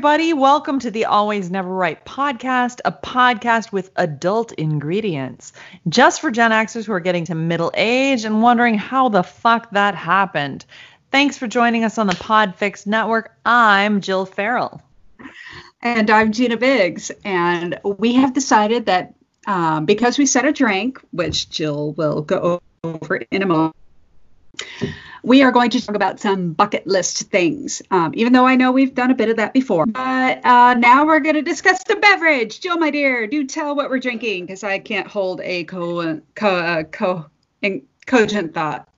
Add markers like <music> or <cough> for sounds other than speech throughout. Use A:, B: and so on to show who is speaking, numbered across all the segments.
A: everybody, welcome to the Always Never Right podcast, a podcast with adult ingredients. Just for Gen Xers who are getting to middle age and wondering how the fuck that happened. Thanks for joining us on the Podfix Network. I'm Jill Farrell.
B: And I'm Gina Biggs. And we have decided that um, because we set a drink, which Jill will go over in a moment, we are going to talk about some bucket list things, um, even though I know we've done a bit of that before. But uh, now we're going to discuss the beverage. Jill, my dear, do tell what we're drinking because I can't hold a co, co, uh, co in, cogent thought.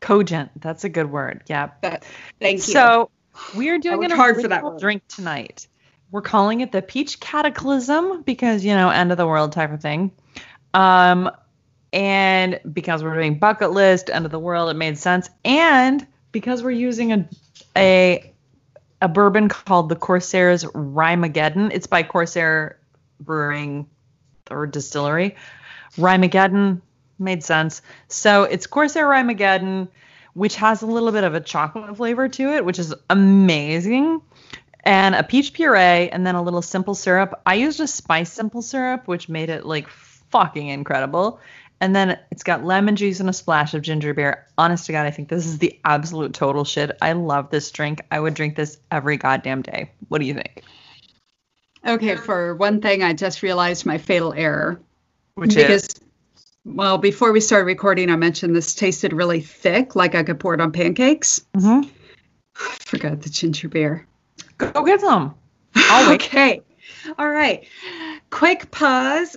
A: Cogent, that's a good word. Yeah.
B: But, thank you.
A: So we are doing an
B: hard for that
A: drink tonight. We're calling it the Peach Cataclysm because you know end of the world type of thing. Um, and because we're doing bucket list, end of the world, it made sense. And because we're using a a a bourbon called the Corsair's Ryemageddon. It's by Corsair Brewing or Distillery. Ryemageddon made sense. So it's Corsair Ryemageddon, which has a little bit of a chocolate flavor to it, which is amazing. And a peach puree, and then a little simple syrup. I used a spice simple syrup, which made it like fucking incredible. And then it's got lemon juice and a splash of ginger beer. Honest to God, I think this is the absolute total shit. I love this drink. I would drink this every goddamn day. What do you think?
B: Okay, for one thing, I just realized my fatal error.
A: Which
B: because,
A: is?
B: well, before we started recording, I mentioned this tasted really thick, like I could pour it on pancakes.
A: Mm-hmm.
B: I <sighs> forgot the ginger beer.
A: Go get some. <laughs>
B: Okay. All right. Quick pause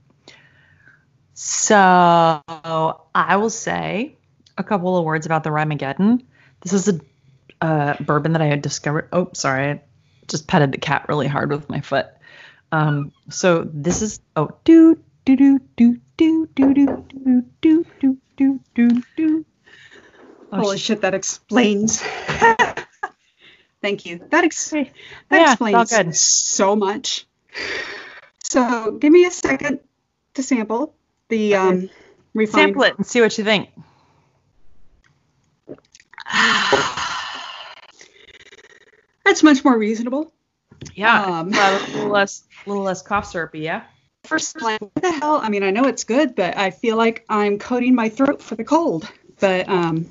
A: so I will say a couple of words about the Ryemageddon. This is a uh, bourbon that I had discovered. Oh, sorry, I just petted the cat really hard with my foot. Um, so this is oh do do do do do do do do do do do do do.
B: Holy shit, that explains. Thank you. That, ex- that
A: Yeah,
B: explains
A: good.
B: so much. So give me a second to sample the um, refined.
A: Sample it and see what you think. <sighs>
B: That's much more reasonable.
A: Yeah,
B: Um,
A: well, a little less, a little less cough syrupy. Yeah.
B: First, what the hell? I mean, I know it's good, but I feel like I'm coating my throat for the cold. But um,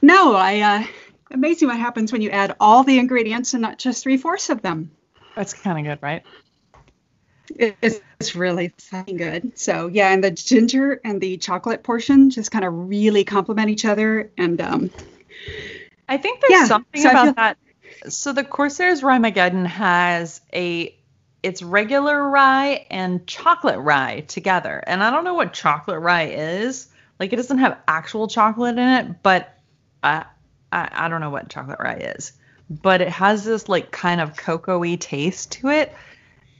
B: no, I. Uh, amazing what happens when you add all the ingredients and not just three fourths of them.
A: That's kind of good, right?
B: It's, it's really fucking good. So yeah, and the ginger and the chocolate portion just kind of really complement each other. And um,
A: I think there's
B: Yeah,
A: something
B: so
A: about
B: feel-
A: that. So the Corsair's Ryemageddon has a it's regular rye and chocolate rye together. And I don't know what chocolate rye is. Like it doesn't have actual chocolate in it, but I I, I don't know what chocolate rye is. But it has this like kind of cocoa-y taste to it.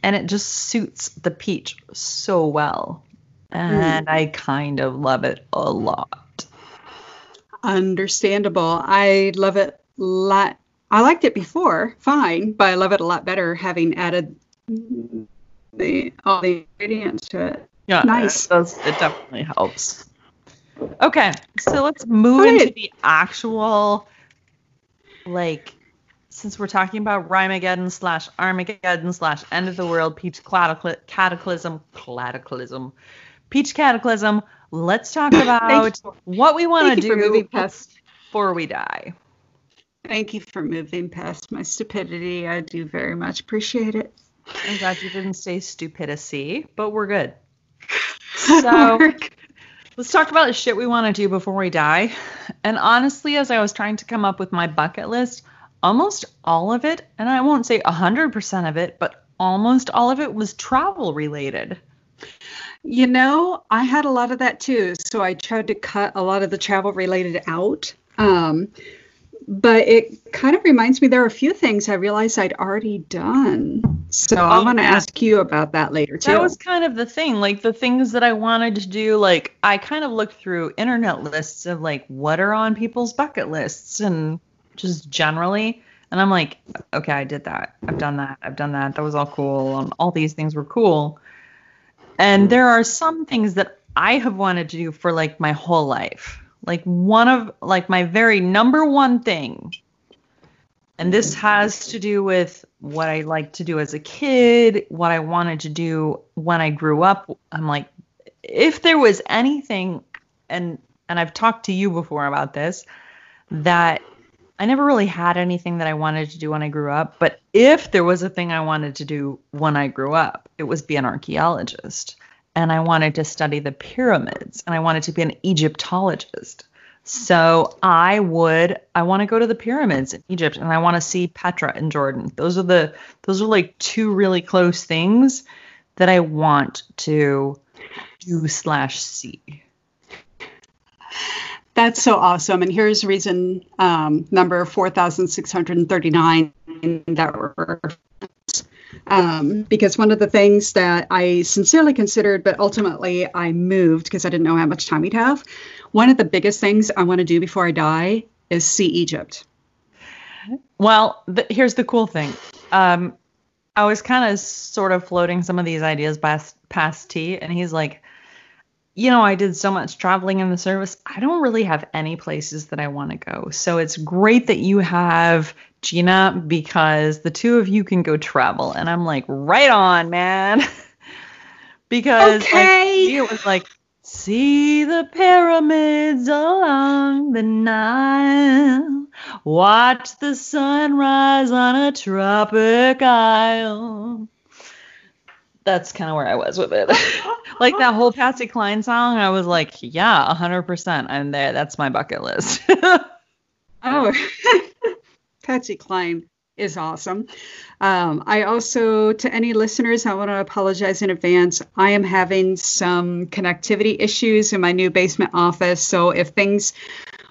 A: And it just suits the peach so well. And hmm. I kind of love it a lot.
B: understandable. I love it a lot. I liked it before, fine, but I love it a lot better having added the all the ingredients to it.
A: Yeah,
B: Nice.
A: It, does, it definitely helps. Okay, so let's move
B: right.
A: into the actual, like, since we're talking about Ryemageddon slash Armageddon slash End of the World, Peach Catacly- Cataclysm, Cataclysm, Peach Cataclysm. Let's talk <coughs> about what we want to
B: for
A: do
B: moving past.
A: before we die.
B: Thank you for moving past my stupidity. I do very much appreciate it.
A: I'm glad you didn't say stupidacy, but we're good. <laughs> So let's talk about the shit we want to do before we die. And honestly, as I was trying to come up with my bucket list, almost all of it, and I won't say 100% of it, but almost all of it was travel related.
B: You know, I had a lot of that too. So I tried to cut a lot of the travel related out. Um, but it kind of reminds me there are a few things I realized I'd already done. So
A: I'm
B: going to ask you about that later too.
A: That was kind of the thing. Like the things that I wanted to do, like I kind of looked through internet lists of like what are on people's bucket lists and just generally. And I'm like, okay, I did that. I've done that. I've done that. That was all cool. And all these things were cool. And there are some things that I have wanted to do for like my whole life. Like one of like my very number one thing and this has to do with what I like to do as a kid, what I wanted to do when I grew up. I'm like, if there was anything, and and I've talked to you before about this, that I never really had anything that I wanted to do when I grew up. But if there was a thing I wanted to do when I grew up, it was be an archaeologist. And I wanted to study the pyramids and I wanted to be an Egyptologist. So I would I want to go to the pyramids in Egypt and I want to see Petra in Jordan. Those are the those are like two really close things that I want to do slash see.
B: That's so awesome. And here's reason um, number 4,639 that were. Um, because one of the things that I sincerely considered, but ultimately I moved because I didn't know how much time we'd have. One of the biggest things I want to do before I die is see Egypt.
A: Well, here's the cool thing. Um, I was kind of sort of floating some of these ideas past, past T, and he's like, you know, I did so much traveling in the service. I don't really have any places that I want to go. So it's great that you have Gina because the two of you can go travel. And I'm like, right on, man. <laughs> because like,
B: Okay.
A: it was like, see the pyramids along the Nile. Watch the sunrise on a tropic isle. That's kind of where I was with it. <laughs> like that whole Patsy Cline song, I was like, yeah, 100%. I'm there. That's my bucket list. <laughs>
B: Oh, <laughs> Patsy Cline is awesome. Um, I also, to any listeners, I want to apologize in advance. I am having some connectivity issues in my new basement office. So if things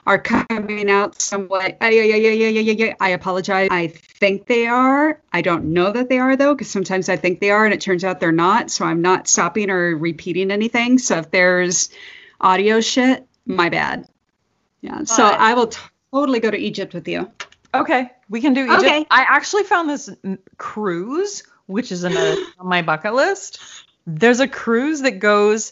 B: are coming out somewhat, ay, ay, ay, ay, ay, ay, I apologize. I think they are. I don't know that they are, though, because sometimes I think they are and it turns out they're not. So I'm not stopping or repeating anything. So if there's audio shit, my bad. Yeah. So I will totally go to Egypt with you.
A: okay, we can do Egypt.
B: Okay.
A: I actually found this cruise, which is another on my bucket list. There's a cruise that goes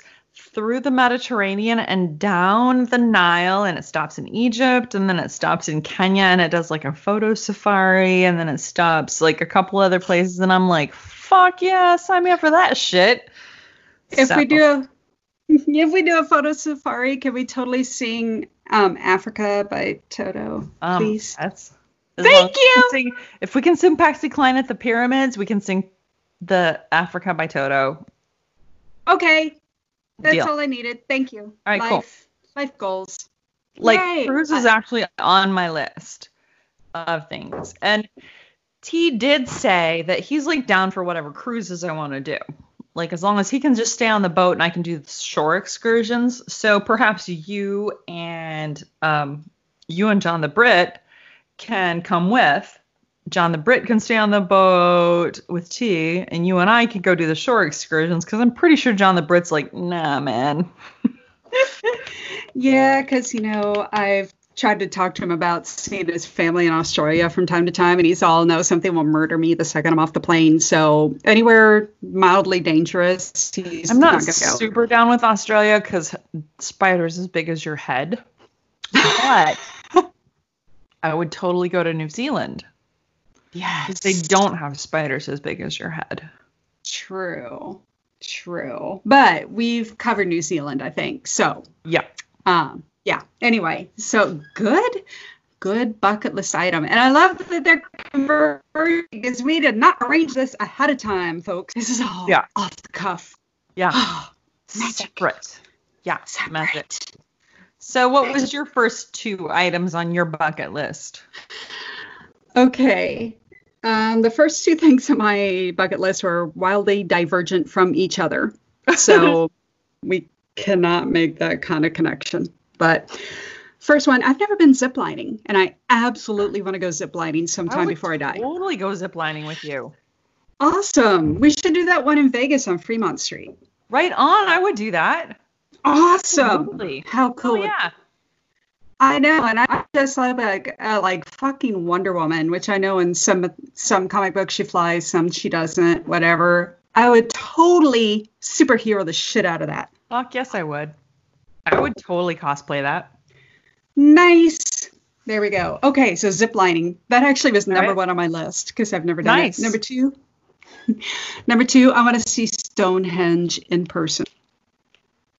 A: through the Mediterranean and down the Nile, and it stops in Egypt, and then it stops in Kenya, and it does like a photo safari, and then it stops like a couple other places, and I'm like, fuck yeah, sign me up for that shit.
B: If
A: So-
B: we do a <laughs> if we do a photo safari, can we totally sing um, Africa by Toto,
A: Um,
B: please?
A: That's
B: Thank
A: as we
B: you.
A: sing- if we can sing Patsy Cline at the pyramids, we can sing the Africa by Toto.
B: Okay, that's
A: Deal.
B: all I needed. Thank you.
A: All right,
B: life,
A: cool.
B: Life goals.
A: Like
B: Yay.
A: cruise is actually on my list of things. And T did say that he's like down for whatever cruises I want to do. Like as long as he can just stay on the boat and I can do the shore excursions. So perhaps you and um you and Jon the Brit can come with. Jon the Brit can stay on the boat with T, and you and I can go do the shore excursions because I'm pretty sure Jon the Brit's like, nah, man. <laughs>
B: Yeah, because you know I've tried to talk to him about seeing his family in Australia from time to time, and he's all no, something will murder me the second I'm off the plane. So anywhere mildly dangerous, he's
A: I'm not,
B: gonna go.
A: super down with Australia because spiders as big as your head. But <laughs> I would totally go to New Zealand
B: Yes,
A: because they don't have spiders as big as your head.
B: True, true. But we've covered New Zealand, I think. So,
A: Yeah.
B: um, yeah. Anyway, so good. good bucket list item. And I love that they're converting because we did not arrange this ahead of time, folks. This is all
A: Yeah.
B: off the cuff.
A: Yeah. <gasps>
B: Magic.
A: Separate. Yeah.
B: Separate.
A: Magic. So, what was your first two items on your bucket list?
B: Okay. Um, the first two <laughs> things on my bucket list were wildly divergent from each other. So <laughs> we cannot make that kind of connection. But first one, I've never been ziplining, and I absolutely want to go ziplining sometime
A: would
B: before I die.
A: Totally go ziplining with you.
B: Awesome. We should do that one in Vegas on Fremont Street.
A: Right on. I would do that.
B: Awesome.
A: Absolutely.
B: How cool.
A: Oh yeah.
B: I know, and I just love like uh, like fucking Wonder Woman, which I know in some some comic books she flies, some she doesn't, whatever. I would totally superhero the shit out of that.
A: Fuck yes, I would. I would totally cosplay that.
B: Nice. There we go. Okay, so zip lining. That actually was number
A: right.
B: one on my list because I've never done
A: Nice.
B: it. Number two. <laughs> number two, I want to see Stonehenge in person.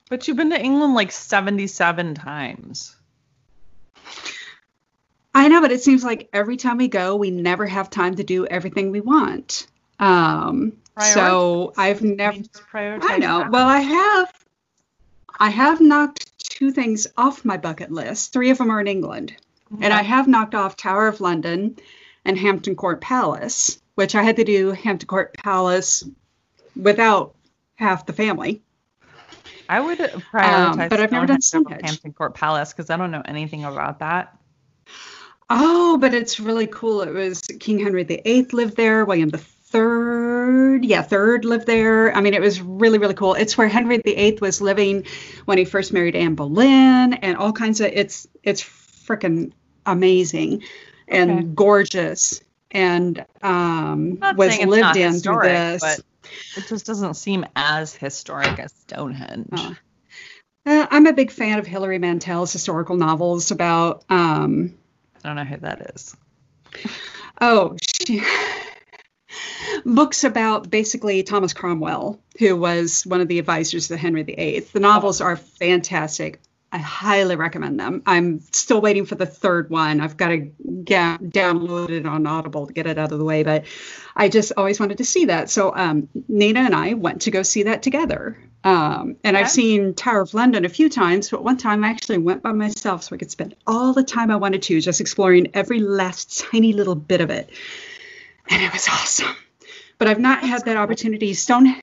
A: But you've been to England like 77 times.
B: I know, but it seems like every time we go, we never have time to do everything we want. Um, so I've never.
A: You just prioritize
B: I know.
A: that.
B: Well, I have. I have knocked two things off my bucket list. Three of them are in England, and I have knocked off Tower of London and Hampton Court Palace, which I had to do Hampton Court Palace without half the family.
A: I would prioritize
B: Um, but I've never done
A: Stonehenge over
B: Stonehenge.
A: Hampton Court Palace because I don't know anything about that.
B: Oh, but it's really cool. It was King Henry VIII lived there, William the Third, yeah, third lived there. I mean, it was really, really cool. It's where Henry VIII was living when he first married Anne Boleyn, and all kinds of. It's it's freaking amazing and
A: Okay.
B: gorgeous, and um, was lived in
A: historic,
B: through this.
A: but it just doesn't seem as historic as Stonehenge.
B: Oh. Uh, I'm a big fan of Hilary Mantel's historical novels about um,
A: I don't know who that is.
B: Oh, she, books about basically Thomas Cromwell, who was one of the advisors to Henry VIII. The novels are fantastic. I highly recommend them. I'm still waiting for the third one. I've got to get download it on Audible to get it out of the way, but I just always wanted to see that. So um, Nina and I went to go see that together. Um, and I've seen Tower of London a few times, but one time I actually went by myself so I could spend all the time I wanted to just exploring every last tiny little bit of it. And it was awesome. But I've not had that opportunity. Stone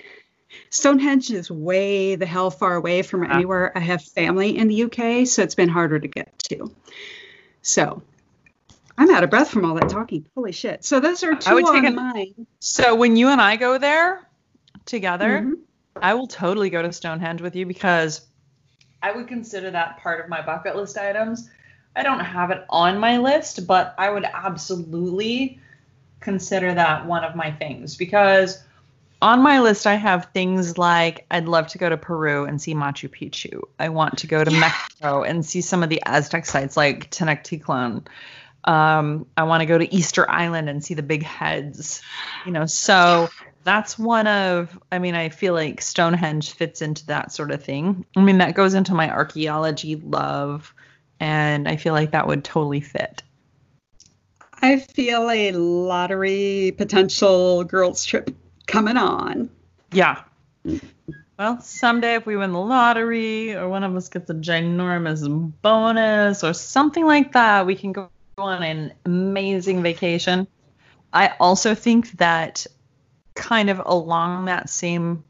B: Stonehenge is way the hell far away from anywhere. I have family in the UK, so it's been harder to get to. So I'm out of breath from all that talking. Holy shit. So those are two
A: would take
B: on
A: an-
B: mine.
A: So when you and I go there together,
B: Mhm.
A: I will totally go to Stonehenge with you because I would consider that part of my bucket list items. I don't have it on my list, but I would absolutely consider that one of my things because on my list I have things like I'd love to go to Peru and see Machu Picchu. I want to go to
B: Yeah.
A: Mexico and see some of the Aztec sites like Tenochtitlan. Um, I want to go to Easter Island and see the big heads. You know, so that's one of I mean, I feel like Stonehenge fits into that sort of thing. I mean, that goes into my archaeology love, and I feel like that would totally fit.
B: I feel a lottery potential girls trip coming on.
A: Yeah. Well, someday if we win the lottery or one of us gets a ginormous bonus or something like that, we can go on an amazing vacation. I also think that kind of along that same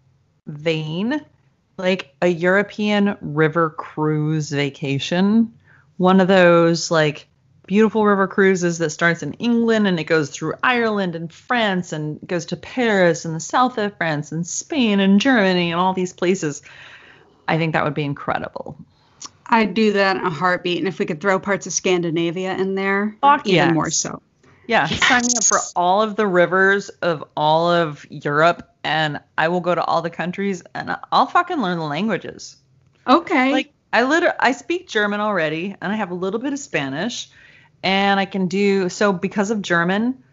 A: vein, like a European river cruise vacation, one of those like beautiful river cruises that starts in England and it goes through Ireland and France and goes to Paris and the south of France and Spain and Germany and all these places. I think that would be incredible.
B: I'd do that in a heartbeat. And if we could throw parts of Scandinavia in there,
A: Fuck
B: even
A: yes.
B: more so.
A: Yeah, sign me up for all of the rivers of all of Europe and I will go to all the countries and I'll fucking learn the languages.
B: Okay.
A: Like I literally I speak German already and I have a little bit of Spanish and I can do so because of German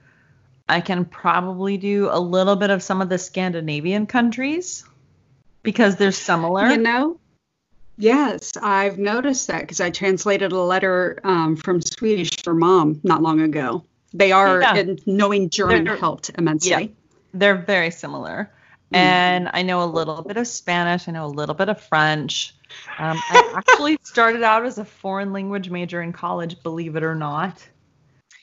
A: I can probably do a little bit of some of the Scandinavian countries because they're similar.
B: you know, Yes, I've noticed that because I translated a letter um, from Swedish for mom not long ago. They are,
A: Yeah.
B: and knowing German
A: They're-
B: helped immensely.
A: Yeah. They're very similar.
B: Mm.
A: And I know a little bit of Spanish. I know a little bit of French. Um, I actually started out as a foreign language major in college, believe it or not.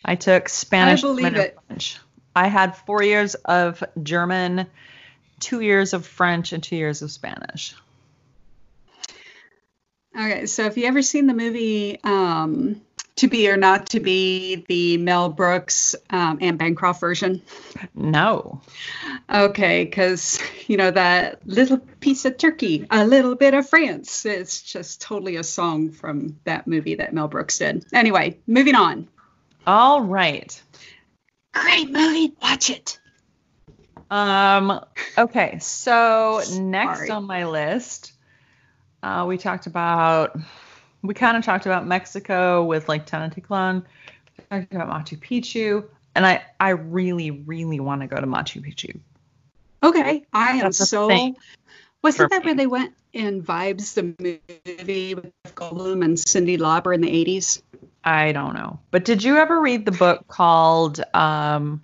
A: I took Spanish
B: believe it.
A: French. I had four years of German, two years of French, and two years of Spanish.
B: Okay, so if you ever seen the movie um, To Be or Not to Be, the Mel Brooks um, Anne Bancroft version?
A: No.
B: Okay, because you know that little piece of Turkey, a little bit of France. It's just totally a song from that movie that Mel Brooks did. Anyway, moving on.
A: All right.
B: Great movie. Watch it.
A: Um, okay, so next on my list, uh, we talked about, we kind of talked about Mexico with like Tenochtitlan. We talked about Machu Picchu, and I, I really, really want to go to Machu Picchu.
B: Okay, I am
A: That's a
B: so.
A: thing
B: Wasn't that where they went in Vibes, the movie with Goldblum and Cyndi Lauper in the 80s?
A: I don't know, but did you ever read the book called um,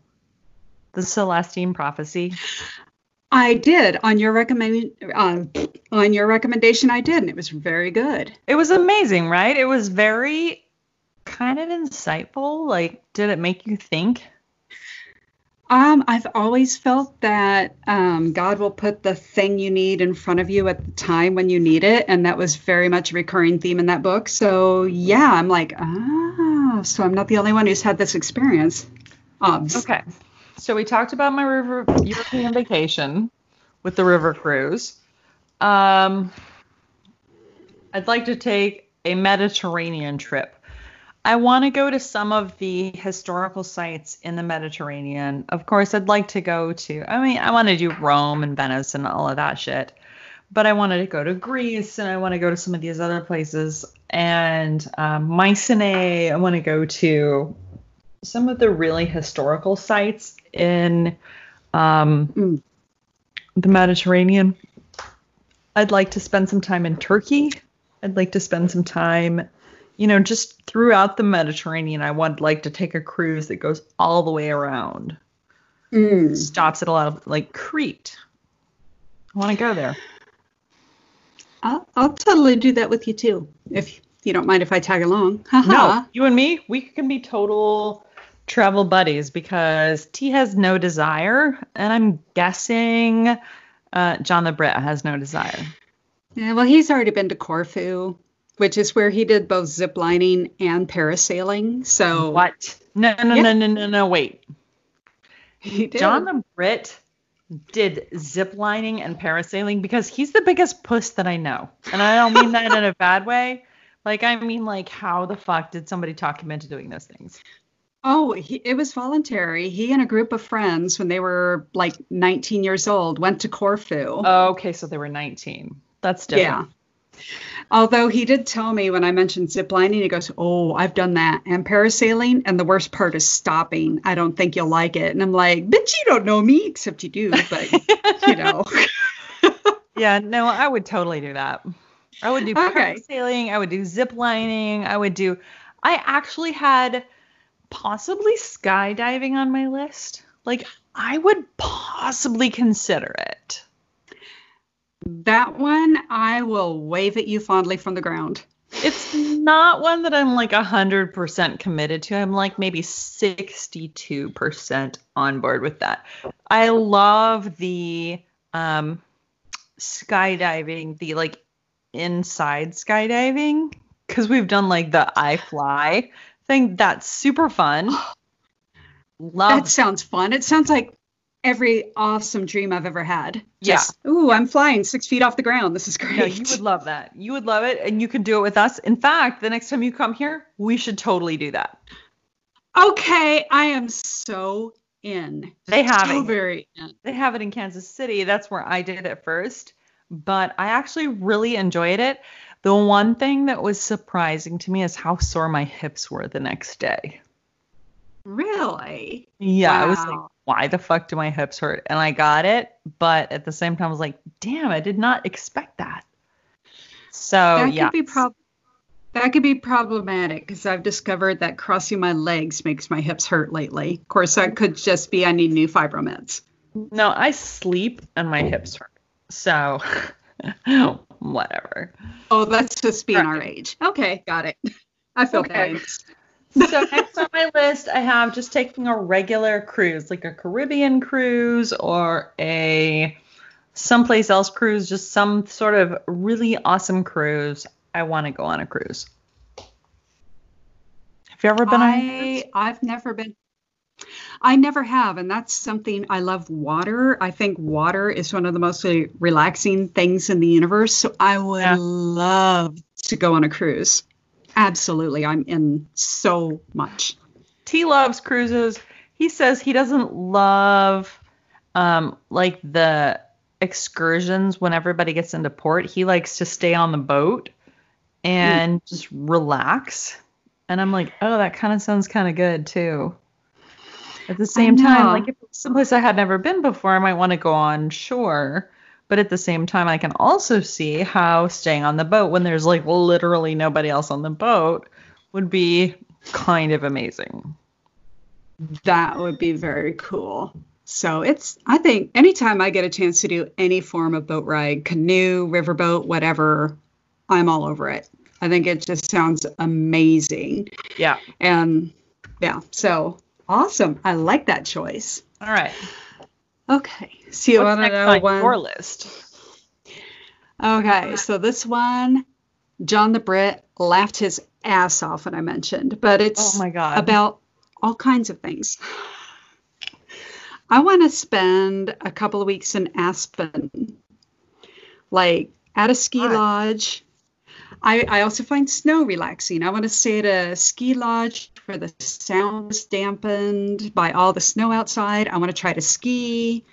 A: The Celestine Prophecy?
B: I did on your recommend um, on your recommendation. I did, and it was very good.
A: It was amazing, right? It was very kind of insightful. Like, did it make you think?
B: Um, I've always felt that um, God will put the thing you need in front of you at the time when you need it, and that was very much a recurring theme in that book. So yeah, I'm like, ah, so I'm not the only one who's had this experience. Um,
A: Okay. So we talked about my river European vacation with the river cruise. Um, I'd like to take a Mediterranean trip. I want to go to some of the historical sites in the Mediterranean. Of course, I'd like to go to, I mean, I want to do Rome and Venice and all of that shit. But I wanted to go to Greece and I want to go to some of these other places. And um, Mycenae, I want to go to some of the really historical sites in um,
B: Mm.
A: the Mediterranean. I'd like to spend some time in Turkey. I'd like to spend some time, you know, just throughout the Mediterranean. I would like to take a cruise that goes all the way around,
B: mm.
A: stops at a lot of like Crete. I want to go there.
B: I'll, I'll totally do that with you too, if you don't mind if I tag along. <laughs>
A: No, you and me, we can be total travel buddies because T has no desire, and I'm guessing uh, Jon the Brit has no desire.
B: Yeah, well, he's already been to Corfu, which is where he did both zip lining and parasailing. So
A: What? No, no,
B: Yeah.
A: no, no, no, no. Wait.
B: he did.
A: Jon the Brit did zip lining and parasailing because he's the biggest puss that I know. And I don't mean that in a <laughs> bad way. Like, I mean, like, how the fuck did somebody talk him into doing those things?
B: Oh, he, it was voluntary. He and a group of friends, when they were like 19 years old, went to Corfu.
A: Oh, okay, so they were 19. That's different.
B: Yeah. Although he did tell me when I mentioned ziplining, he goes, Oh, I've done that. And parasailing. And the worst part is stopping. I don't think you'll like it. And I'm like, "Bitch, you don't know me, except you do. But, you know. <laughs>
A: Yeah, no, I would totally do that. I would do
B: Okay.
A: parasailing. I would do ziplining. I would do. I actually had possibly skydiving on my list. Like, I would possibly consider it.
B: That one, I will wave at you fondly from the ground.
A: It's not one that I'm like 100% committed to. I'm like maybe 62% on board with that. I love the um, skydiving, the like inside skydiving, because we've done like the I fly thing. That's super fun. <gasps> Love
B: That sounds fun. It sounds like every awesome dream I've ever had.
A: Yeah.
B: Just, ooh, I'm flying six feet off the ground. This is <laughs> great.
A: No, you would love that. You would love it, and you can do it with us. In fact, the next time you come here, we should totally do that.
B: okay, I am so in.
A: They have
B: so
A: it.
B: very in.
A: They have it in Kansas City. That's where I did it first, but I actually really enjoyed it. The one thing that was surprising to me is how sore my hips were the next day.
B: Really?
A: Yeah, I was like, why the fuck do my hips hurt? And I got it, but at the same time, I was like, damn, I did not expect that. So
B: that
A: yeah,
B: could be prob- that could be problematic because I've discovered that crossing my legs makes my hips hurt lately. Of course, that could just be I need new fibromeds.
A: no, I sleep and my hips hurt. So <laughs> whatever.
B: Oh, that's just being our age. Okay, got it. I feel
A: Okay. So next on my list, I have just taking a regular cruise, like a Caribbean cruise or a someplace else cruise, just some sort of really awesome cruise. I want to go on a cruise. Have you ever been on a cruise?
B: I've never been. I never have, and that's something I love. Water. I think water is one of the most relaxing things in the universe. So I would
A: Yeah.
B: love to go on a cruise. Absolutely, I'm in so much.
A: T loves cruises. He says he doesn't love um like the excursions when everybody gets into port. He likes to stay on the boat and just relax. And I'm like, "Oh, that kind of sounds kind of good too." At the same time, like if it's someplace I had never been before, I might want to go on shore. But at the same time, I can also see how staying on the boat when there's like literally nobody else on the boat would be kind of amazing.
B: That would be very cool. So it's, I think, anytime I get a chance to do any form of boat ride, canoe, riverboat, whatever, I'm all over it. I think it just sounds amazing.
A: Yeah.
B: And yeah, so awesome. I like that choice.
A: All right.
B: Okay. So you
A: What's
B: to
A: next on
B: one?
A: your list?
B: Okay. So this one, Jon the Brit laughed his ass off when I mentioned, but it's
A: Oh my god.
B: about all kinds of things. I want to spend a couple of weeks in Aspen, like at a ski lodge. I, I also find snow relaxing. I want to stay at a ski lodge where the sounds dampened by all the snow outside. I want to try to ski.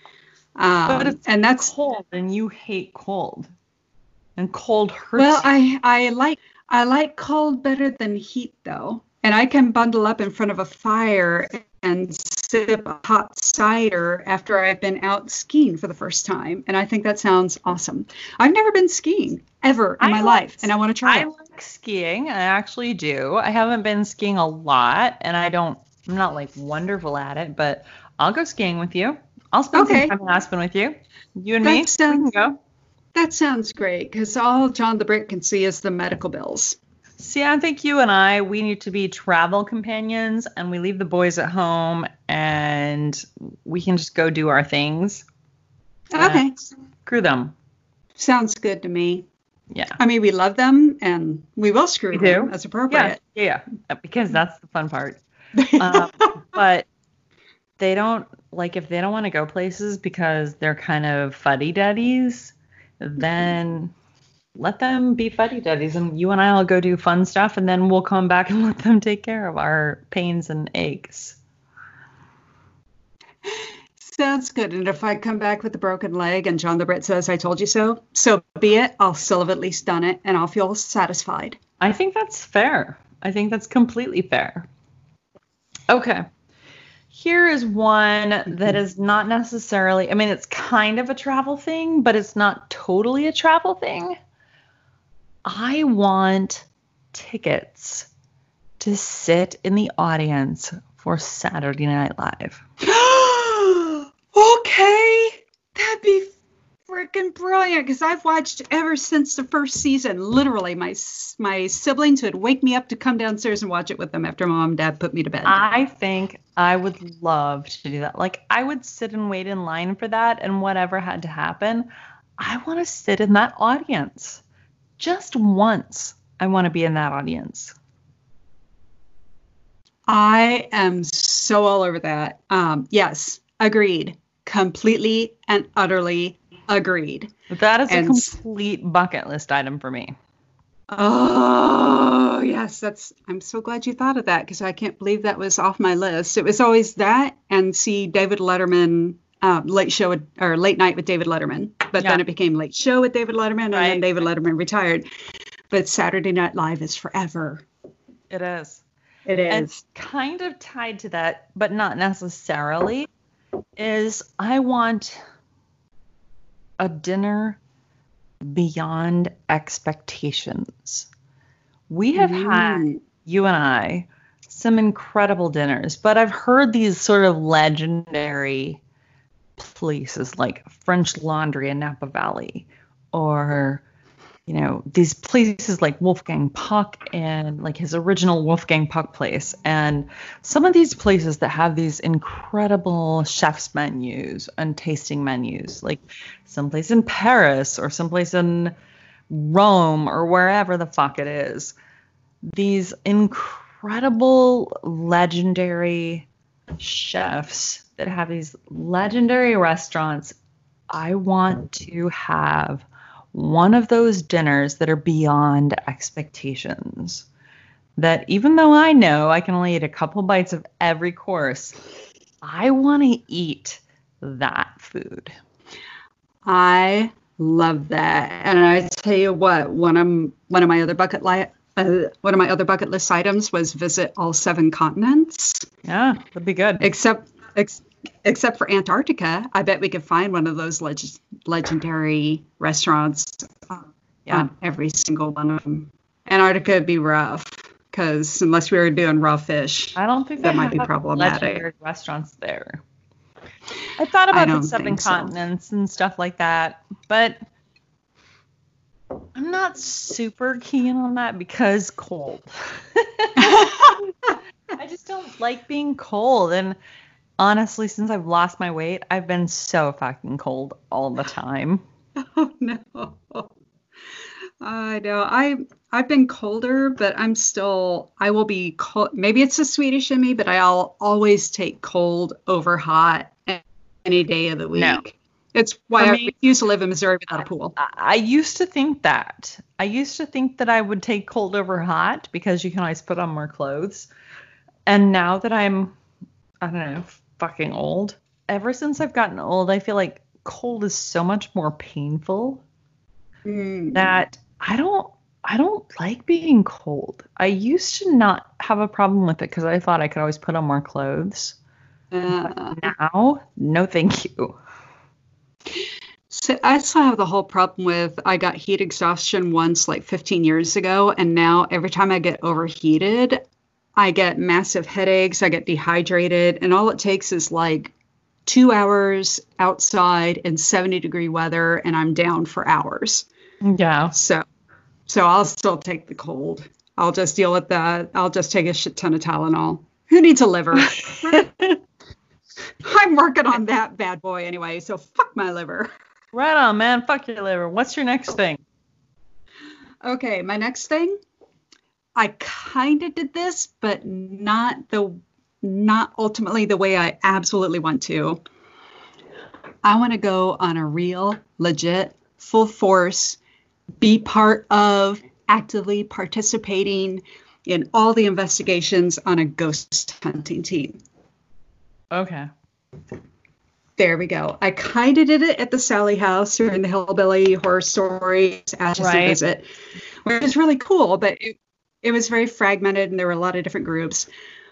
B: Um,
A: But it's
B: and that's
A: cold and you hate cold. And cold hurts.
B: Well. I I like I like cold better than heat though, and I can bundle up in front of a fire and sip a hot cider after I've been out skiing for the first time, and I think that sounds awesome. I've never been skiing ever in
A: I
B: my
A: like
B: life, and I want to try
A: I
B: it.
A: like skiing. I actually do. I haven't been skiing a lot and I don't I'm not like wonderful at it, but I'll go skiing with you. I'll spend
B: Okay.
A: some time in Aspen with you. You and
B: That
A: me. we
B: sounds-
A: can go.
B: That sounds great because all Jon the Brit can see is the medical bills.
A: See, I think you and I, we need to be travel companions and we leave the boys at home and we can just go do our things.
B: Okay,
A: Screw them.
B: sounds good to me.
A: Yeah.
B: I mean, we love them and we will screw
A: We
B: them
A: do.
B: as appropriate.
A: Yeah. yeah. Because that's the fun part. <laughs> Um, but they don't, like, if they don't want to go places because they're kind of fuddy duddies, then let them be fuddy duddies and you and I will go do fun stuff and then we'll come back and <laughs> let them take care of our pains and aches.
B: Sounds good. And if I come back with a broken leg and Jon the Brit says, I told you so, so be it. I'll still have at least done it and I'll feel satisfied.
A: I think that's fair. I think that's completely fair. Okay. Here is one that is not necessarily, I mean, it's kind of a travel thing, but it's not totally a travel thing. I want tickets to sit in the audience for Saturday Night Live. <gasps>
B: okay. That'd be freaking brilliant because I've watched ever since the first season. Literally, my my siblings would wake me up to come downstairs and watch it with them after mom and dad put me to bed.
A: I think I would love to do that. Like, I would sit and wait in line for that, and whatever had to happen, I want to sit in that audience. Just once, I want to be in that audience.
B: I am so all over that. Um, yes, agreed. Completely and utterly agreed.
A: That is a complete bucket list item for me.
B: Oh, yes, that's I'm so glad you thought of that because I can't believe that was off my list. It was always that and see David Letterman um, late show or late night with David Letterman. But
A: Yeah.
B: then it became late show with David Letterman and
A: Right.
B: then David Letterman retired. But Saturday Night Live is forever.
A: It is.
B: It is.
A: And kind of tied to that, but not necessarily, is I want a dinner beyond expectations. We have had,
B: Mm.
A: you and I, some incredible dinners, but I've heard these sort of legendary places like French Laundry in Napa Valley or you know these places like Wolfgang Puck and like his original Wolfgang Puck place. And some of these places that have these incredible chef's menus and tasting menus like someplace in Paris or someplace in Rome or wherever the fuck it is these incredible legendary chefs that have these legendary restaurants I want to have one of those dinners that are beyond expectations. That even though I know I can only eat a couple bites of every course, I want to eat that food.
B: I love that. And I tell you what, one of one of my other bucket li- uh, one of my other bucket list items was visit all seven continents,
A: Yeah, that'd be good.
B: except ex- except for Antarctica. I bet we could find one of those leg- legendary restaurants uh,
A: Yeah.
B: on every single one of them. Antarctica would be rough because unless we were doing raw fish,
A: I don't think
B: That might be problematic.
A: legendary restaurants there. I thought
B: I
A: about the seven
B: think so.
A: continents and stuff like that, but I'm not super keen on that because cold. <laughs> <laughs> I just don't like being cold. And honestly, since I've lost my weight, I've been so fucking cold all the time. <laughs>
B: Oh no. I know. I I've been colder, but I'm still I will be cold. Maybe it's a Swedish in me, but I'll always take cold over hot any day of the week.
A: No.
B: It's why I
A: me-
B: refuse to live in Missouri without a pool.
A: I I used to think that. I used to think that I would take cold over hot because you can always put on more clothes. And now that I'm, I don't know, fucking old, ever since I've gotten old, I feel like cold is so much more painful
B: Mm.
A: that I don't. I don't like being cold. I used to not have a problem with it because I thought I could always put on more clothes.
B: Uh,
A: Now, no thank you.
B: so I still have the whole problem with I got heat exhaustion once like 15 years ago, and now every time I get overheated, I get massive headaches, I get dehydrated, and all it takes is like two hours outside in 70 degree weather, and I'm down for hours.
A: Yeah.
B: So, so I'll still take the cold. I'll just deal with that. I'll just take a shit ton of Tylenol. Who needs a liver? <laughs> I'm working on that bad boy anyway, so fuck my liver.
A: Right on, man. Fuck your liver. What's your next thing?
B: Okay, my next thing. I kind of did this, but not the not ultimately the way I absolutely want to. I want to go on a real, legit, full force, be part of, actively participating in all the investigations on a ghost hunting team.
A: Okay.
B: There we go. I kind of did it at the Sallie House during the Hillbilly Horror Stories Ashes
A: Right.
B: Visit, which is really cool, but it, it was very fragmented and there were a lot of different groups.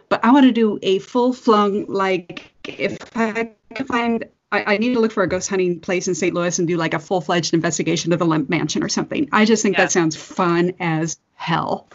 B: But I want to do a full flung, like, if I can find, I, I need to look for a ghost hunting place in St. Louis and do like a full fledged investigation of the Lemp Mansion or something. I just think
A: Yeah.
B: that sounds fun as hell.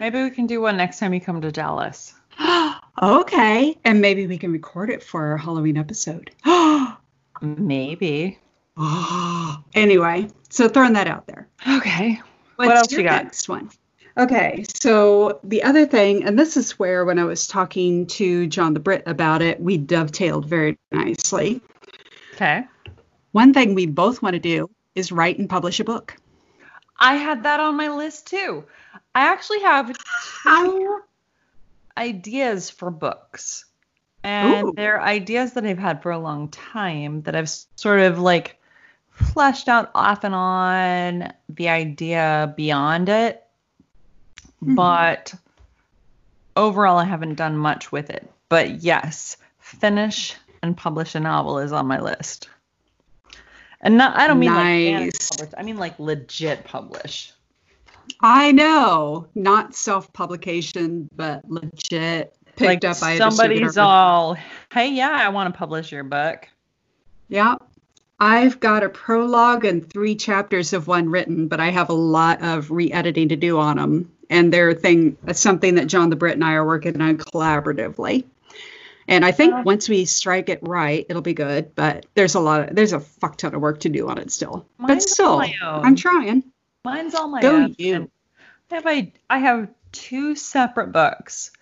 A: Maybe we can do one next time you come to Dallas. <gasps>
B: okay. And maybe we can record it for our Halloween episode. <gasps>
A: Maybe. <gasps>
B: anyway, so throwing that out there.
A: Okay.
B: What's
A: What else you got?
B: next one? Okay, so the other thing, and this is where when I was talking to Jon the Brit about it, we dovetailed very nicely.
A: Okay.
B: One thing we both want to do is write and publish a book.
A: I had that on my list too. I actually have two ideas for books. And
B: Ooh.
A: they're ideas that I've had for a long time that I've sort of like fleshed out off and on the idea beyond it.
B: Mhm.
A: But overall, I haven't done much with it. But yes, finish and publish a novel is on my list. And not, I don't mean like
B: Nice.
A: publish, I mean like legit publish.
B: I know, not self-publication, but legit picked
A: like
B: up by a
A: somebody's all, hey, yeah, I want to publish your book.
B: Yeah. I've got a prologue and three chapters of one written, but I have a lot of re-editing to do on them. And they're thing something that Jon the Brit and I are working on collaboratively. And I think once we strike it right, it'll be good. But there's a lot of there's a fuck ton of work to do on it still. but
A: Mine's
B: still,
A: all my own.
B: I'm trying.
A: Mine's all my
B: Go
A: own.
B: you.
A: I have I, I have two separate books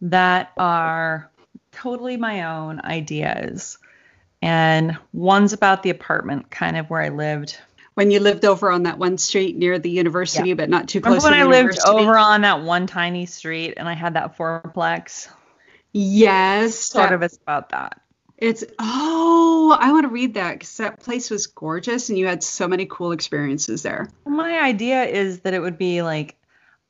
A: that are totally my own ideas. And one's about the apartment, kind of where I lived.
B: When you lived over on that one street near the university, but not too
A: Remember
B: close
A: when
B: to the university?
A: When I lived over on that one tiny street and I had that fourplex?
B: Yes,
A: Sort
B: that-
A: of it's about that.
B: It's oh, I want to read that because that place was gorgeous and you had so many cool experiences there.
A: My idea is that it would be like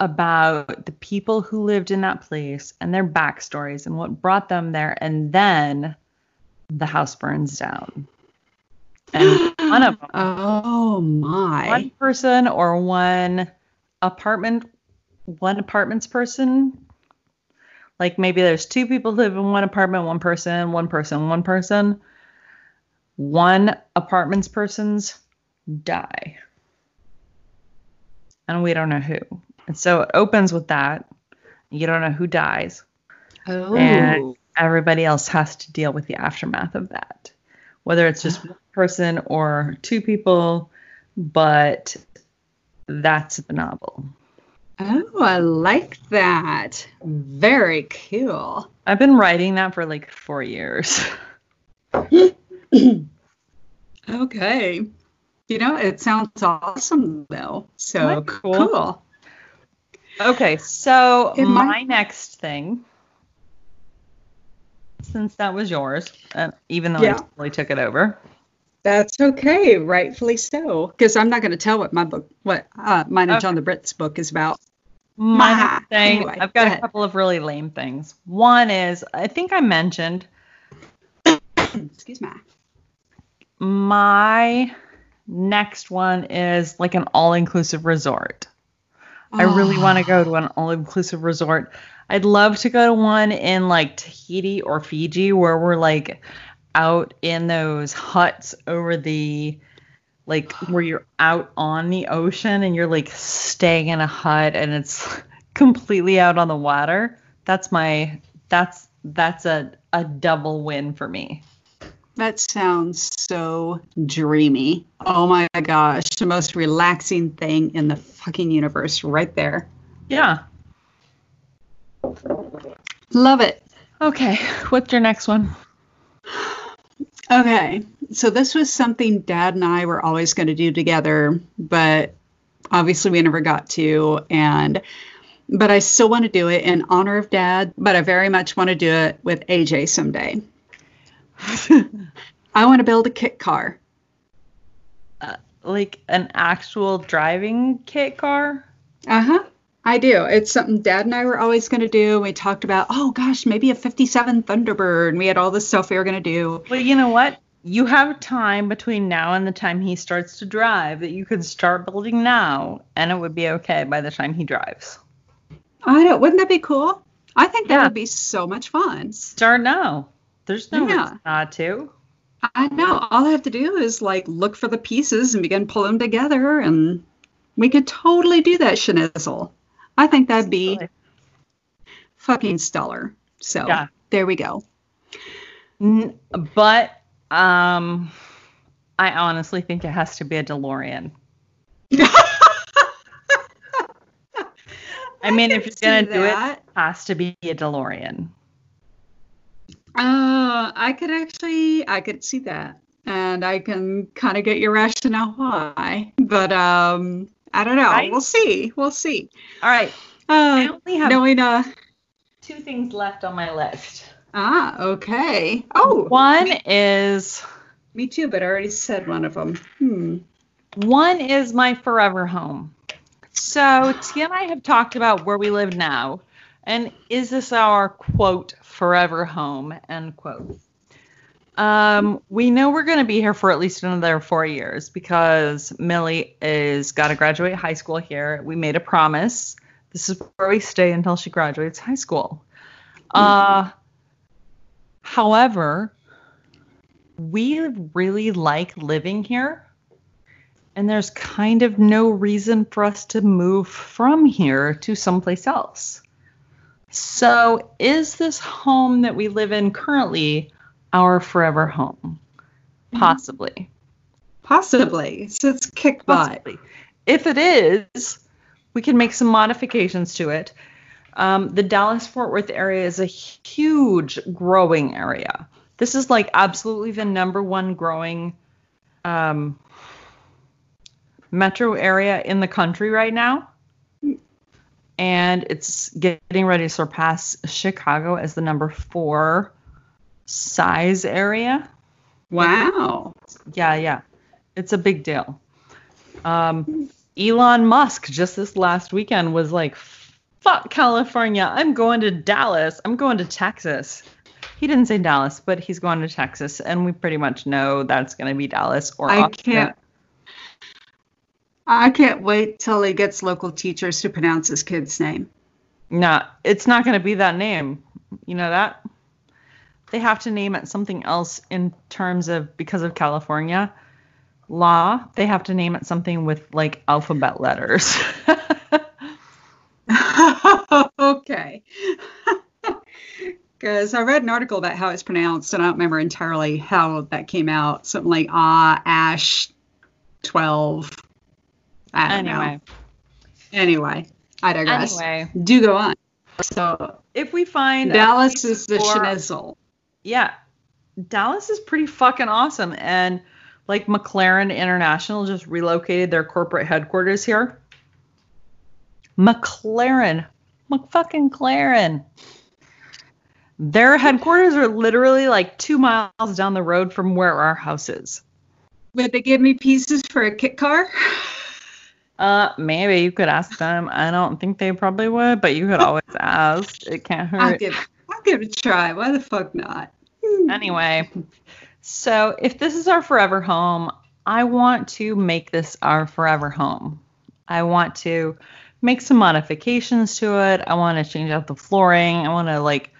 A: about the people who lived in that place and their backstories and what brought them there, and then the house burns down. And one of them, <gasps>
B: Oh my!
A: one person or one apartment, one apartments person. Like maybe there's two people who live in one apartment, one person, one person, one person. One apartments persons die. And we don't know who. And so it opens with that. You don't know who dies.
B: Oh,
A: And everybody else has to deal with the aftermath of that. Whether it's just one person or two people, but that's the novel.
B: oh, I like that. Very cool.
A: I've been writing that for like four years. <clears throat>
B: Okay. You know, it sounds awesome though. So
A: cool.
B: cool.
A: Okay, so
B: It
A: my
B: might-
A: next thing, since that was yours, and even though
B: Yeah.
A: I totally took it over,
B: That's okay, rightfully so. Because I'm not going to tell what my book, what uh, mine and
A: Okay.
B: Jon the Brit's book is about.
A: my thing,
B: Anyway,
A: I've
B: go
A: got a
B: ahead.
A: couple of really lame things. One is, I think I mentioned <coughs>
B: Excuse me.
A: my next one is like an all-inclusive resort. I really want to go to an all-inclusive resort. I'd love to go to one in like Tahiti or Fiji where we're like out in those huts over the like where you're out on the ocean and you're like staying in a hut and it's <laughs> completely out on the water. That's my that's that's a a double win for me.
B: That sounds so dreamy. Oh my gosh, the most relaxing thing in the fucking universe right there.
A: Yeah.
B: Love it.
A: Okay. What's your next one?
B: Okay, so this was something Dad and I were always going to do together, but obviously we never got to. And but I still want to do it in honor of Dad, but I very much want to do it with AJ someday. <laughs> I want to build a kit car.
A: like an actual driving kit car?
B: Uh huh. I do. It's something Dad and I were always going to do. We talked about, oh gosh, maybe a 57 Thunderbird. And we had all this stuff we were going to do.
A: Well, you know what? You have time between now and the time he starts to drive that you could start building now, and it would be okay by the time he drives.
B: I know. Wouldn't that be cool? I think that
A: Yeah.
B: would be so much fun.
A: Start now. There's no
B: Yeah.
A: reason not to.
B: I know. All I have to do is like look for the pieces and begin pulling them together, and we could totally do that schnizzle. I think that'd be
A: Absolutely.
B: fucking stellar. So
A: Yeah.
B: there we go.
A: But um, I honestly think it has to be a DeLorean. <laughs> I mean, if you're gonna do it, it has to be a DeLorean.
B: Uh, I could actually, I could see that, and I can kind of get your rationale why. But um, I don't know.
A: Right?
B: We'll see. We'll see.
A: All right, I
B: Uh,
A: only have
B: knowing uh,
A: two things left on my list.
B: ah, okay. Oh,
A: One
B: me,
A: is
B: me too. But I already said one of them. Hmm.
A: one is my forever home. So Tia and I have talked about where we live now, and is this our quote forever home end quote. Um, we know we're going to be here for at least another four years because Millie is got to graduate high school here. We made a promise. This is where we stay until she graduates high school. Uh, however, we really like living here. And there's kind of no reason for us to move from here to someplace else. So, is this home that we live in currently our forever home? Possibly.
B: Possibly. So it's kick butt.
A: If it is, we can make some modifications to it. Um, the Dallas Fort Worth area is a huge growing area. This is like absolutely the number one growing um, metro area in the country right now. And it's getting ready to surpass Chicago as the number four size area.
B: Wow.
A: Yeah, yeah. It's a big deal. Um, Elon Musk just this last weekend was like, fuck California. I'm going to Dallas. I'm going to Texas. He didn't say Dallas, but he's going to Texas. And we pretty much know that's going to be Dallas or
B: I
A: Austin.
B: can't. I can't wait till he gets local teachers to pronounce his kid's name.
A: No, it's not going to be that name. You know that? They have to name it something else in terms of because of California law. They have to name it something with like alphabet letters. <laughs>
B: okay. <laughs> Because I read an article about how it's pronounced, and I don't remember entirely how that came out. Something like ah, ash, 12. I don't
A: anyway,
B: know. Anyway, I digress.
A: anyway,
B: Do go on. So,
A: if we find
B: Dallas is the schnizzle.
A: Yeah, Dallas is pretty fucking awesome. And like McLaren International just relocated their corporate headquarters here. McLaren, McFucking Claren. Their headquarters are literally like two miles down the road from where our house is.
B: Would they give me pieces for a kit car?
A: Uh, maybe you could ask them. I don't think they probably would, but you could always ask. It can't hurt.
B: I'll give it a try. Why the fuck not?
A: Anyway, so if this is our forever home, I want to make this our forever home. I want to make some modifications to it. I want to change out the flooring. I want to like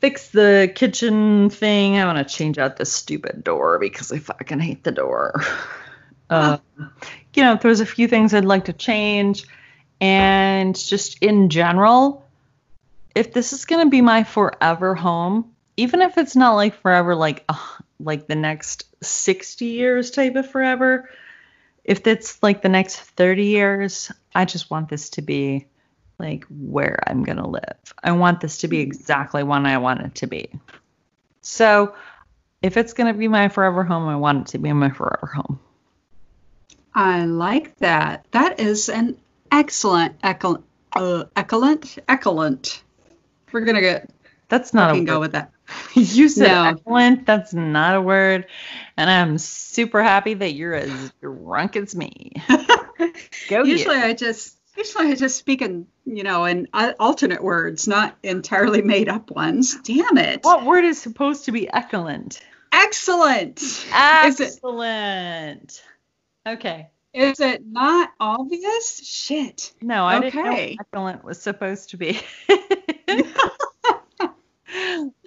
A: fix the kitchen thing. I want to change out the stupid door because I fucking hate the door. <laughs> Uh, you know, there's a few things I'd like to change. And just in general, if this is going to be my forever home, even if it's not like forever, like uh, like the next 60 years type of forever, if it's like the next 30 years, I just want this to be like where I'm going to live. I want this to be exactly what I want it to be. So if it's going to be my forever home, I want it to be my forever home.
B: I like that. That is an excellent, excellent, uh, excellent, excellent. We're gonna get
A: That's not a word.
B: go with that. <laughs>
A: You said
B: No.
A: excellent. That's not a word. And I'm super happy that you're as drunk as me. <laughs> Go
B: usually
A: you.
B: I just usually I just speak in you know in alternate words, not entirely made up ones. Damn it!
A: What word is supposed to be excellent?
B: Excellent. It
A: Excellent. Okay.
B: is it not obvious? Shit.
A: No, I didn't know
B: Okay.
A: what excellent was supposed to be. <laughs> <laughs> I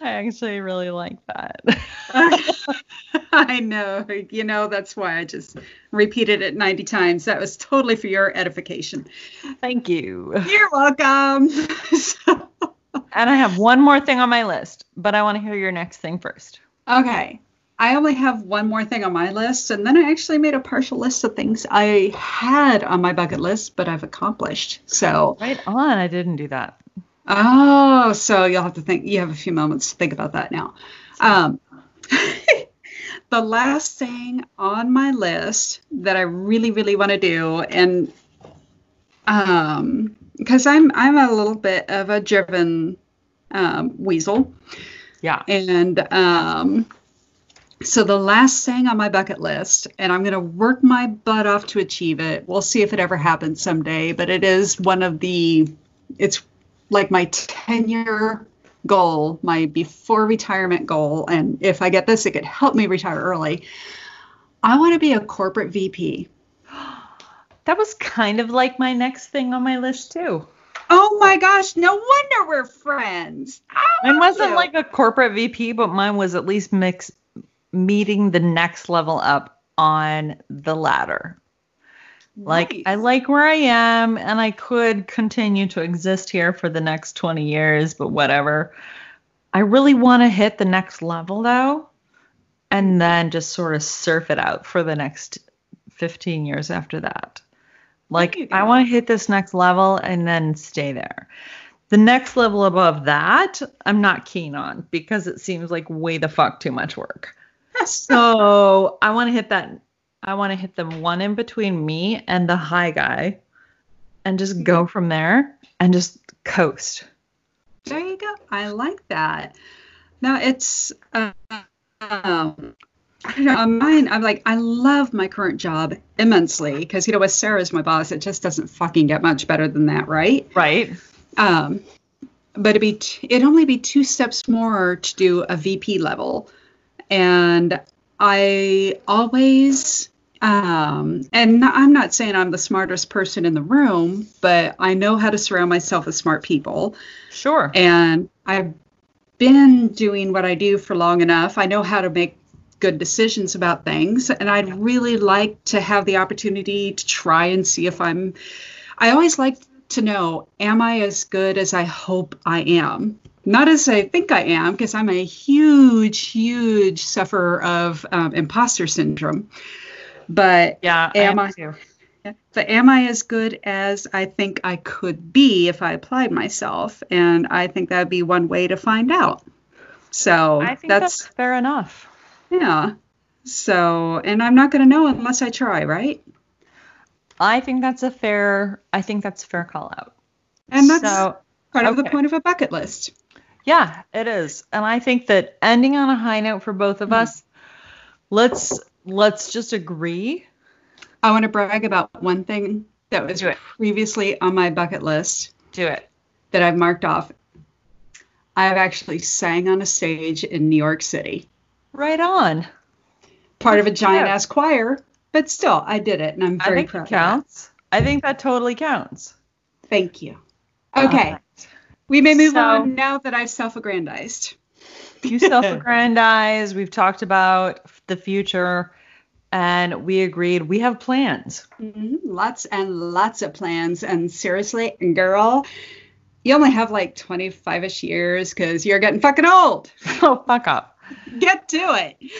A: actually really like that. <laughs>
B: I know. You know that's why I just repeated it 90 times. That was totally for your edification.
A: Thank you.
B: You're welcome. <laughs> So-
A: And I have one more thing on my list, but I want to hear your next thing first.
B: Okay. I only have one more thing on my list, and then I actually made a partial list of things I had on my bucket list, but I've accomplished. So,
A: Right on. I didn't do that.
B: Oh, so you'll have to think, you have a few moments to think about that now. Um, <laughs> the last thing on my list that I really, really want to do, and um, because I'm I'm a little bit of a driven um, weasel,
A: Yeah.
B: and um, so the last thing on my bucket list, and I'm going to work my butt off to achieve it. We'll see if it ever happens someday, but it is one of the, it's like my 10 year goal, my before retirement goal. And if I get this, it could help me retire early. I want to be a corporate VP. <gasps>
A: That was kind of like my next thing on my list too.
B: Oh my gosh, no wonder we're friends. I
A: Mine wasn't
B: you.
A: like a corporate VP, but mine was at least mix meeting the next level up on the ladder. Like
B: Nice.
A: I like where I am and I could continue to exist here for the next 20 years, but whatever. I really want to hit the next level though and then just sort of surf it out for the next 15 years after that. Like I want to hit this next level and then stay there. The next level above that, I'm not keen on because it seems like way the fuck too much work. <laughs> So I want to hit that. I want to hit them one in between me and the high guy, and just go from there and just coast.
B: There you go. I like that. Now it's um, I don't know. On mine, I'm like I love my current job immensely because you know with Sarah's my boss, it just doesn't fucking get much better than that, right?
A: Right.
B: Um, but it'd be t- it'd only be two steps more to do a VP level, and I always um, and I'm not saying I'm the smartest person in the room, but I know how to surround myself with smart people.
A: Sure.
B: And I've been doing what I do for long enough. I know how to make good decisions about things. And I'd really like to have the opportunity to try and see if I'm. I always like to know am I as good as I hope I am? Not as I think I am, because I'm a huge, huge sufferer of um, imposter syndrome. But
A: Yeah.
B: Am
A: I am
B: I-
A: too.
B: but am I as good as I think I could be if I applied myself? And I think that'd be one way to find out. So
A: I think that's,
B: that's,
A: fair enough.
B: yeah. So, and I'm not going to know unless I try, right?
A: I think that's a fair. I think that's a fair call out.
B: And that's
A: so,
B: part of the point of a bucket list.
A: Yeah, it is. And I think that ending on a high note for both of
B: Mhm.
A: us, let's let's just agree.
B: I want to brag about one thing that was previously on my bucket list
A: Do it.
B: that I've marked off. I've actually sang on a stage in New York City.
A: Right on.
B: Part of a giant ass choir, but still, I did it, and I'm
A: I
B: very
A: think
B: proud
A: it
B: of that.
A: counts. I think that totally counts.
B: Thank you. Okay,
A: Alright.
B: we may move
A: So-
B: on now that I've self-aggrandized.
A: You self-aggrandize. <laughs> We've talked about the future, and we agreed we have plans.
B: Mhm, Lots and lots of plans, and seriously, girl, you only have like 25ish years because you're getting fucking old. <laughs>
A: Oh, fuck up.
B: Get to it. <laughs>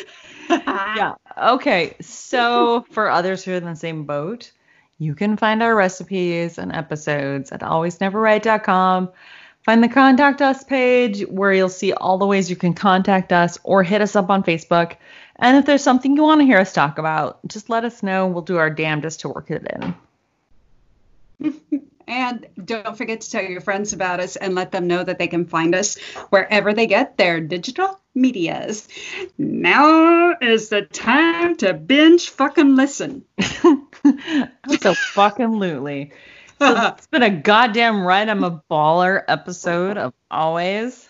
A: Yeah. Okay. So <laughs> for others who are in the same boat, you can find our recipes and episodes at alwaysneverright.com. Find the contact us page where you'll see all the ways you can contact us or hit us up on Facebook. And if there's something you want to hear us talk about, just let us know. We'll do our damnedest to work it in. <laughs>
B: And don't forget to tell your friends about us and let them know that they can find us wherever they get their digital medias. Now is the time to binge fucking listen. <laughs>
A: so fucking lutely. So it's been a goddamn right. I'm a baller episode of always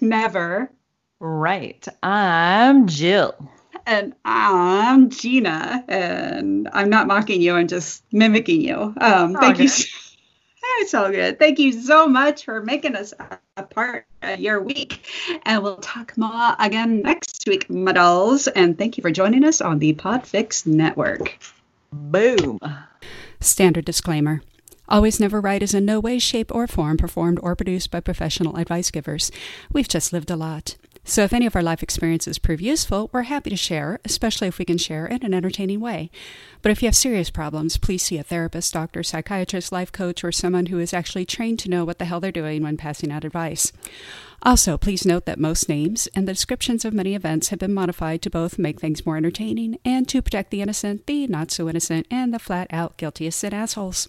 B: Never.
A: right. I'm Jill.
B: And I'm Gina, and I'm not mocking you, I'm just mimicking you. Um, thank you.
A: good. <laughs>
B: It's all good. Thank you so much for making us a- a part of your week. And we'll talk more again next week, my dolls. And thank you for joining us on the Podfix Network.
A: Boom.
C: Standard disclaimer. Always Never Right is in no way, shape, or form performed or produced by professional advice givers. We've just lived a lot. So if any of our life experiences prove useful, we're happy to share, especially if we can share in an entertaining way. But if you have serious problems, please see a therapist, doctor, psychiatrist, life coach, or someone who is actually trained to know what the hell they're doing when passing out advice. Also, please note that most names and the descriptions of many events have been modified to both make things more entertaining and to protect the innocent, the not so innocent, and the flat out guilty as sin assholes.